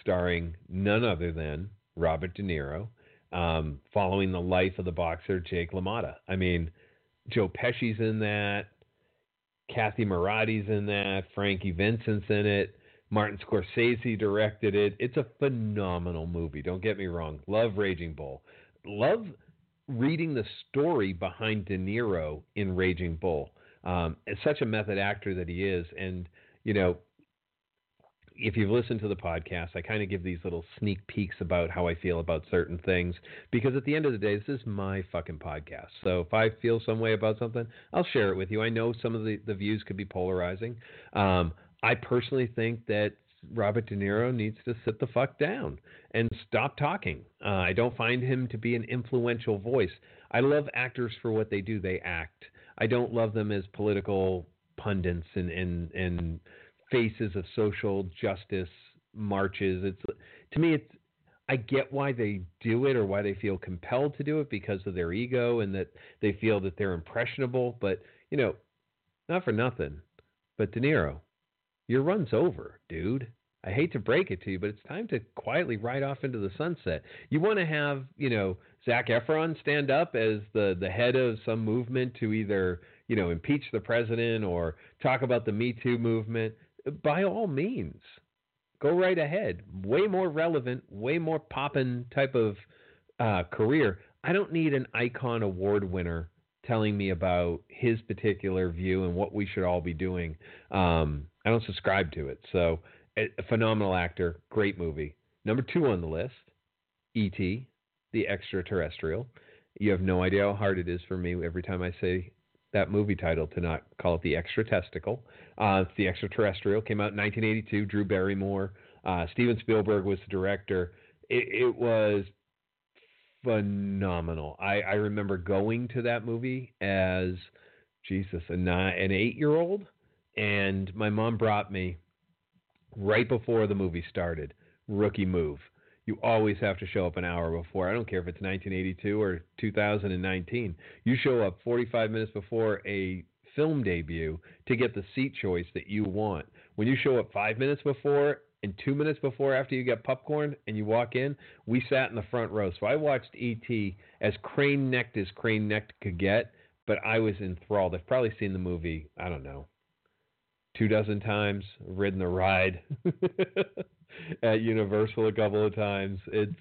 starring none other than Robert De Niro, um, following the life of the boxer Jake LaMotta. I mean, Joe Pesci's in that, Cathy Moriarty's in that, Frankie Vincent's in it. Martin Scorsese directed it. It's a phenomenal movie. Don't get me wrong. Love Raging Bull. Love reading the story behind De Niro in Raging Bull. Um, such a method actor that he is, and you know, if you've listened to the podcast, I kind of give these little sneak peeks about how I feel about certain things because at the end of the day, this is my fucking podcast. So if I feel some way about something, I'll share it with you. I know some of the, the views could be polarizing. Um, I personally think that Robert De Niro needs to sit the fuck down and stop talking. Uh, I don't find him to be an influential voice. I love actors for what they do, they act. I don't love them as political pundits and, and, and faces of social justice marches. It's to me, it's I get why they do it or why they feel compelled to do it because of their ego and that they feel that they're impressionable. But you know, not for nothing, but De Niro, your run's over, dude. I hate to break it to you, but it's time to quietly ride off into the sunset. You want to have, you know, Zac Efron stand up as the the head of some movement to either, you know, impeach the president or talk about the Me Too movement by all means, go right ahead. Way more relevant, way more poppin' type of uh, career. I don't need an icon award winner telling me about his particular view and what we should all be doing. Um, I don't subscribe to it. So, a, phenomenal actor, great movie. Number two on the list, E.T., the extraterrestrial. You have no idea how hard it is for me every time I say that movie title to not call it the extra testicle. Uh, it's the extraterrestrial. Came out in 1982. Drew Barrymore. Uh, Steven Spielberg was the director. It, it was phenomenal. I, I, remember going to that movie as Jesus, a an eight-year-old, and my mom brought me right before the movie started. Rookie move you always have to show up an hour before. I don't care if it's 1982 or 2019. You show up 45 minutes before a film debut to get the seat choice that you want. When you show up five minutes before and two minutes before after you get popcorn and you walk in, we sat in the front row. So I watched E.T. as crane necked as crane necked could get, but I was enthralled. I've probably seen the movie, I don't know, two dozen times, ridden the ride. at Universal a couple of times. It's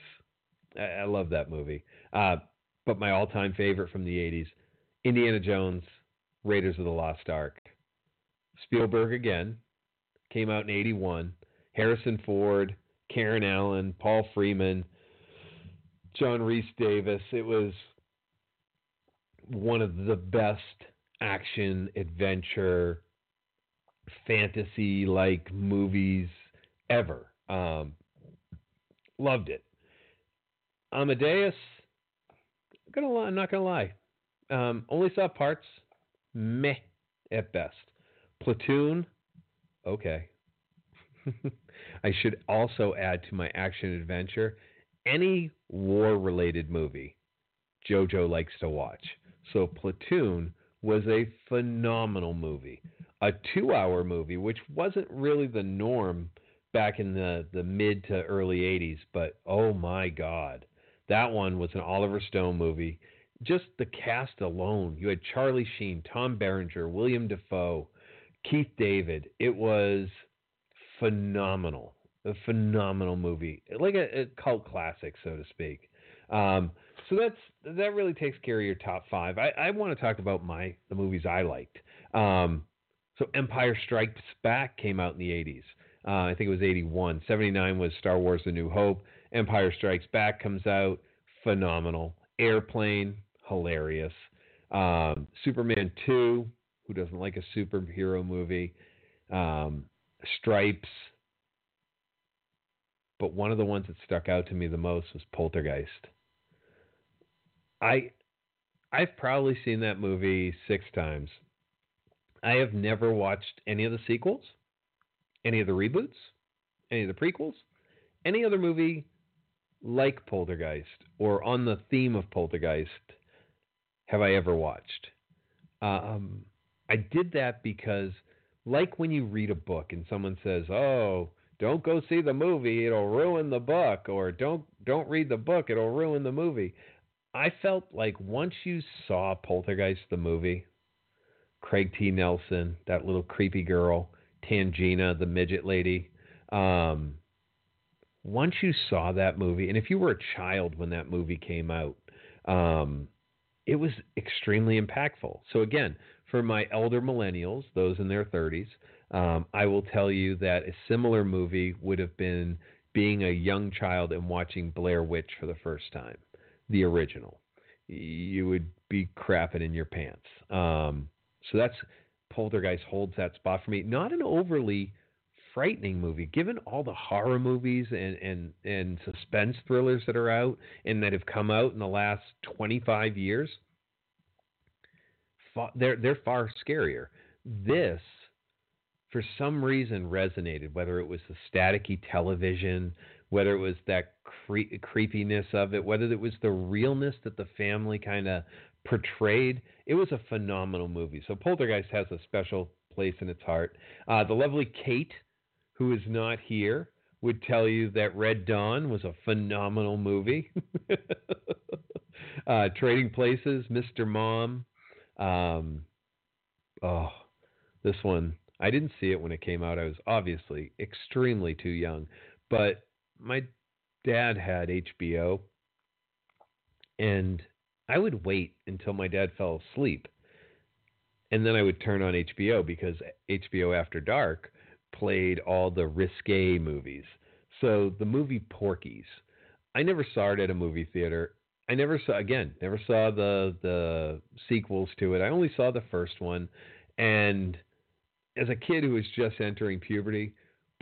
I, love that movie. Uh, but my all-time favorite from the '80s, Indiana Jones, Raiders of the Lost Ark. Spielberg again came out in '81. Harrison Ford, Karen Allen, Paul Freeman, John Rhys-Davies. It was one of the best action adventure fantasy like movies ever. Um, loved it. Amadeus, I'm gonna lie, I'm not gonna lie. Um, only saw parts, meh at best. Platoon, okay. I should also add to my action adventure any war related movie JoJo likes to watch. So Platoon was a phenomenal movie. A two hour movie, which wasn't really the norm back in the, the mid to early 80s, but oh my God. That one was an Oliver Stone movie. Just the cast alone. You had Charlie Sheen, Tom Berenger, William Dafoe, Keith David. It was phenomenal. A phenomenal movie. Like a, a cult classic, so to speak. Um, so that's that really takes care of your top five. I, I want to talk about my the movies I liked. Um, so Empire Strikes Back came out in the 80s. Uh, I think it was 81. 79 was Star Wars The New Hope. Empire Strikes Back comes out. Phenomenal. Airplane, hilarious. Um, Superman 2, who doesn't like a superhero movie? Um, Stripes. But one of the ones that stuck out to me the most was Poltergeist. I I've probably seen that movie six times. I have never watched any of the sequels any of the reboots, any of the prequels, any other movie like Poltergeist or on the theme of Poltergeist have I ever watched. Um, I did that because like when you read a book and someone says, "Oh, don't go see the movie, it'll ruin the book," or "Don't don't read the book, it'll ruin the movie." I felt like once you saw Poltergeist the movie, Craig T. Nelson, that little creepy girl, Tangina, the midget lady, um, once you saw that movie, and if you were a child when that movie came out, um, it was extremely impactful. So again, for my elder millennials, those in their 30s, um, I will tell you that a similar movie would have been being a young child and watching Blair Witch for the first time, the original. You would be crapping in your pants. Um, so that's Poltergeist holds that spot for me. Not an overly frightening movie, given all the horror movies and, and, and suspense thrillers that are out and that have come out in the last 25 years. They're, they're far scarier. This, for some reason, resonated, whether it was the staticky television, whether it was that cre- creepiness of it, whether it was the realness that the family kind of portrayed. It was a phenomenal movie. So Poltergeist has a special place in its heart. Uh, the lovely Kate who is not here, would tell you that Red Dawn was a phenomenal movie. uh, Trading Places, Mr. Mom. Um, oh, this one. I didn't see it when it came out. I was obviously extremely too young. But my dad had HBO, and I would wait until my dad fell asleep. And then I would turn on HBO because HBO After Dark played all the risque movies. So the movie Porky's, I never saw it at a movie theater. I never saw again, never saw the the sequels to it. I only saw the first one, and as a kid who was just entering puberty,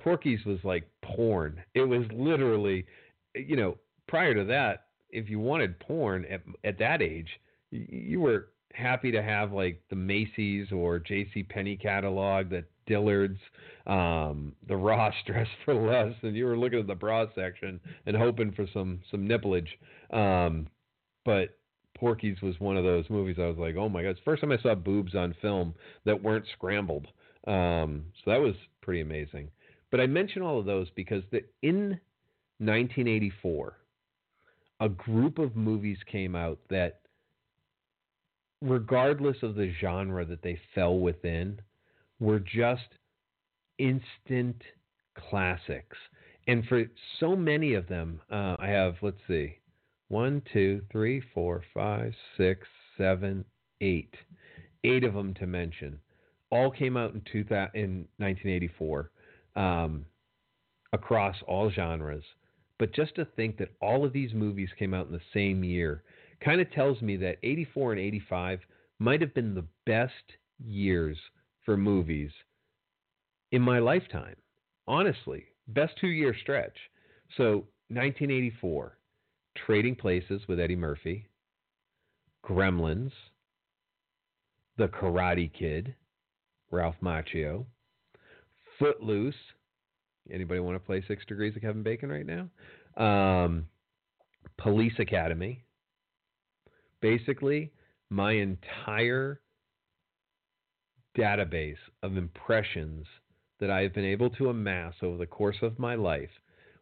Porky's was like porn. It was literally, you know, prior to that, if you wanted porn at at that age, you were happy to have like the Macy's or J.C. Penney catalog that Dillard's, um, the Ross dress for less, and you were looking at the bra section and hoping for some some nippleage. Um, but Porky's was one of those movies I was like, oh my god! It's the first time I saw boobs on film that weren't scrambled. Um, so that was pretty amazing. But I mention all of those because the, in 1984, a group of movies came out that, regardless of the genre that they fell within, were just instant classics. And for so many of them, uh, I have, let's see, one, two, three, four, five, six, seven, eight. Eight of them to mention. All came out in, 2000, in 1984 um, across all genres. But just to think that all of these movies came out in the same year kind of tells me that 84 and 85 might have been the best years for movies in my lifetime. Honestly, best two year stretch. So 1984, Trading Places with Eddie Murphy, Gremlins, The Karate Kid, Ralph Macchio, Footloose. Anybody want to play Six Degrees of Kevin Bacon right now? Um, Police Academy. Basically, my entire database of impressions that I have been able to amass over the course of my life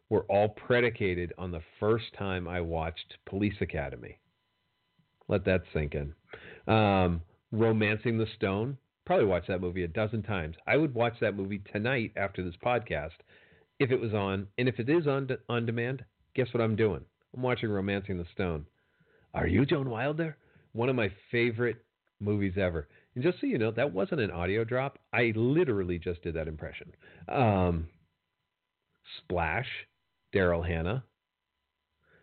were all predicated on the first time I watched Police Academy. Let that sink in. Um, Romancing the Stone, probably watched that movie a dozen times. I would watch that movie tonight after this podcast if it was on. And if it is on, de- on demand, guess what I'm doing? I'm watching Romancing the Stone. Are you Joan Wilder? One of my favorite movies ever. And just so you know, that wasn't an audio drop. I literally just did that impression. Um, Splash, Daryl Hannah,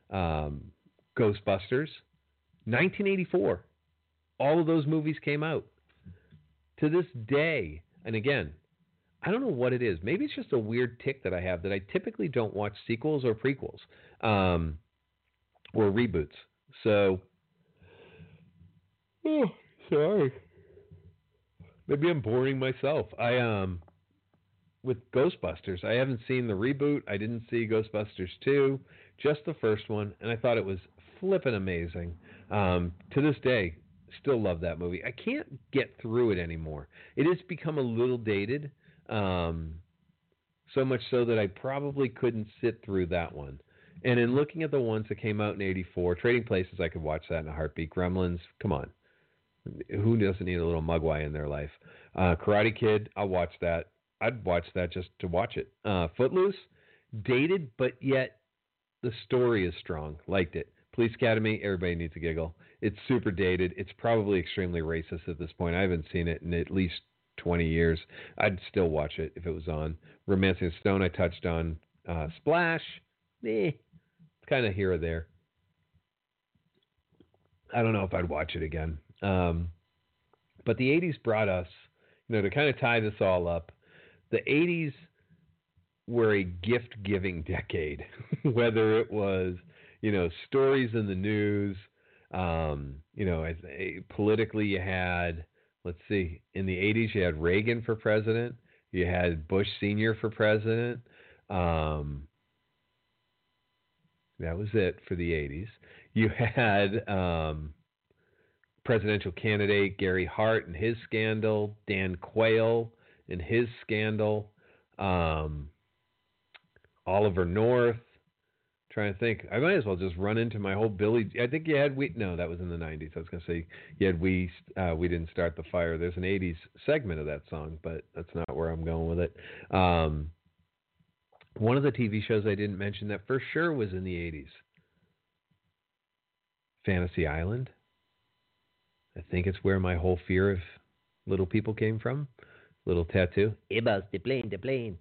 um, Ghostbusters, 1984. All of those movies came out. To this day, and again, I don't know what it is. Maybe it's just a weird tick that I have that I typically don't watch sequels or prequels um, or reboots. So, oh, sorry. Maybe I'm boring myself. I um with Ghostbusters, I haven't seen the reboot. I didn't see Ghostbusters 2, just the first one, and I thought it was flippin' amazing. Um, to this day, Still love that movie. I can't get through it anymore. It has become a little dated. Um, so much so that I probably couldn't sit through that one. And in looking at the ones that came out in '84, Trading Places, I could watch that in a heartbeat. Gremlins, come on, who doesn't need a little mogwai in their life? Uh, Karate Kid, I'll watch that. I'd watch that just to watch it. Uh, Footloose, dated, but yet the story is strong. Liked it. Police Academy, everybody needs a giggle. It's super dated. It's probably extremely racist at this point. I haven't seen it in at least 20 years. I'd still watch it if it was on. Romancing the Stone, I touched on. Uh, Splash, eh, kind of here or there. I don't know if I'd watch it again. Um, but the 80s brought us, you know, to kind of tie this all up, the 80s were a gift giving decade, whether it was, you know, stories in the news. Um, you know, politically, you had, let's see, in the 80s, you had Reagan for president, you had Bush Sr. for president. Um, that was it for the 80s. You had um, presidential candidate Gary Hart and his scandal, Dan Quayle and his scandal, um, Oliver North. Trying to think, I might as well just run into my whole Billy. I think you had we. No, that was in the '90s. I was going to say you had we. Uh, we didn't start the fire. There's an '80s segment of that song, but that's not where I'm going with it. Um, one of the TV shows I didn't mention that for sure was in the '80s. Fantasy Island. I think it's where my whole fear of little people came from. Little tattoo. Ibas, the plane, the plane.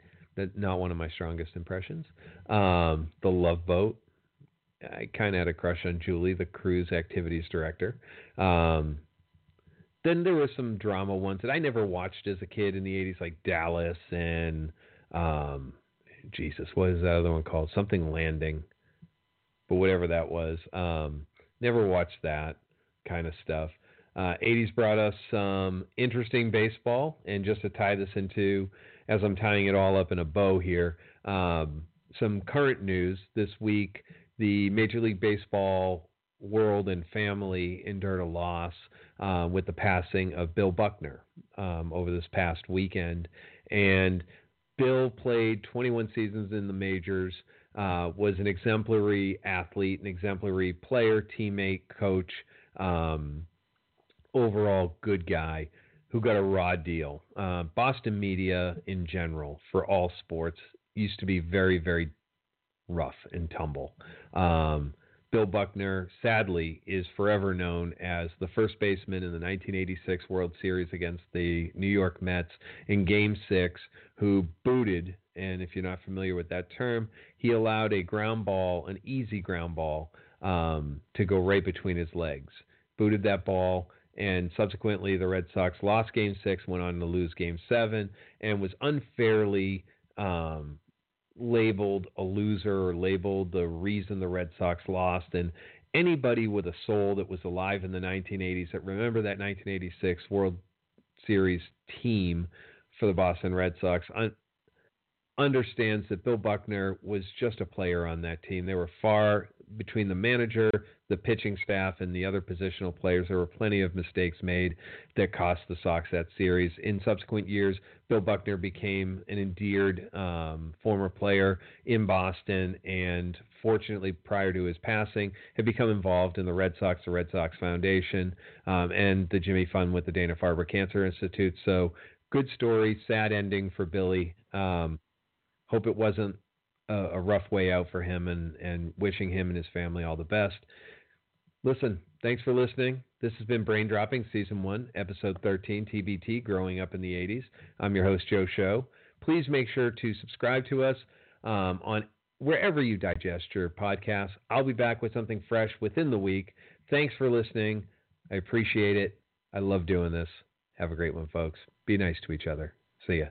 Not one of my strongest impressions. Um, the Love Boat. I kind of had a crush on Julie, the cruise activities director. Um, then there were some drama ones that I never watched as a kid in the 80s, like Dallas and um, Jesus, what is that other one called? Something Landing, but whatever that was. Um, never watched that kind of stuff. Uh, 80s brought us some interesting baseball, and just to tie this into, as I'm tying it all up in a bow here, um, some current news this week. The Major League Baseball world and family endured a loss uh, with the passing of Bill Buckner um, over this past weekend. And Bill played 21 seasons in the majors, uh, was an exemplary athlete, an exemplary player, teammate, coach. Um, overall good guy who got a raw deal. Uh, Boston media in general for all sports used to be very, very rough and tumble. Um, Bill Buckner, sadly, is forever known as the first baseman in the 1986 World Series against the New York Mets in Game 6, who booted, and if you're not familiar with that term, he allowed a ground ball, an easy ground ball, um, to go right between his legs. Booted that ball and subsequently the Red Sox lost Game Six, went on to lose Game Seven, and was unfairly um, labeled a loser or labeled the reason the Red Sox lost. And anybody with a soul that was alive in the 1980s that remember that 1986 World Series team for the Boston Red Sox un- understands that Bill Buckner was just a player on that team. They were far between the manager, the pitching staff, and the other positional players. There were plenty of mistakes made that cost the Sox that series. In subsequent years, Bill Buckner became an endeared um, former player in Boston, and fortunately, prior to his passing, had become involved in the Red Sox, the Red Sox Foundation, um, and the Jimmy Fund with the Dana Farber Cancer Institute. So, good story, sad ending for Billy. Um, hope it wasn't a, a rough way out for him and, and wishing him and his family all the best. Listen, thanks for listening. This has been Brain Dropping Season 1, Episode 13, TBT, Growing Up in the 80s. I'm your host, Joe Show. Please make sure to subscribe to us um, on wherever you digest your podcasts. I'll be back with something fresh within the week. Thanks for listening. I appreciate it. I love doing this. Have a great one, folks. Be nice to each other. See ya.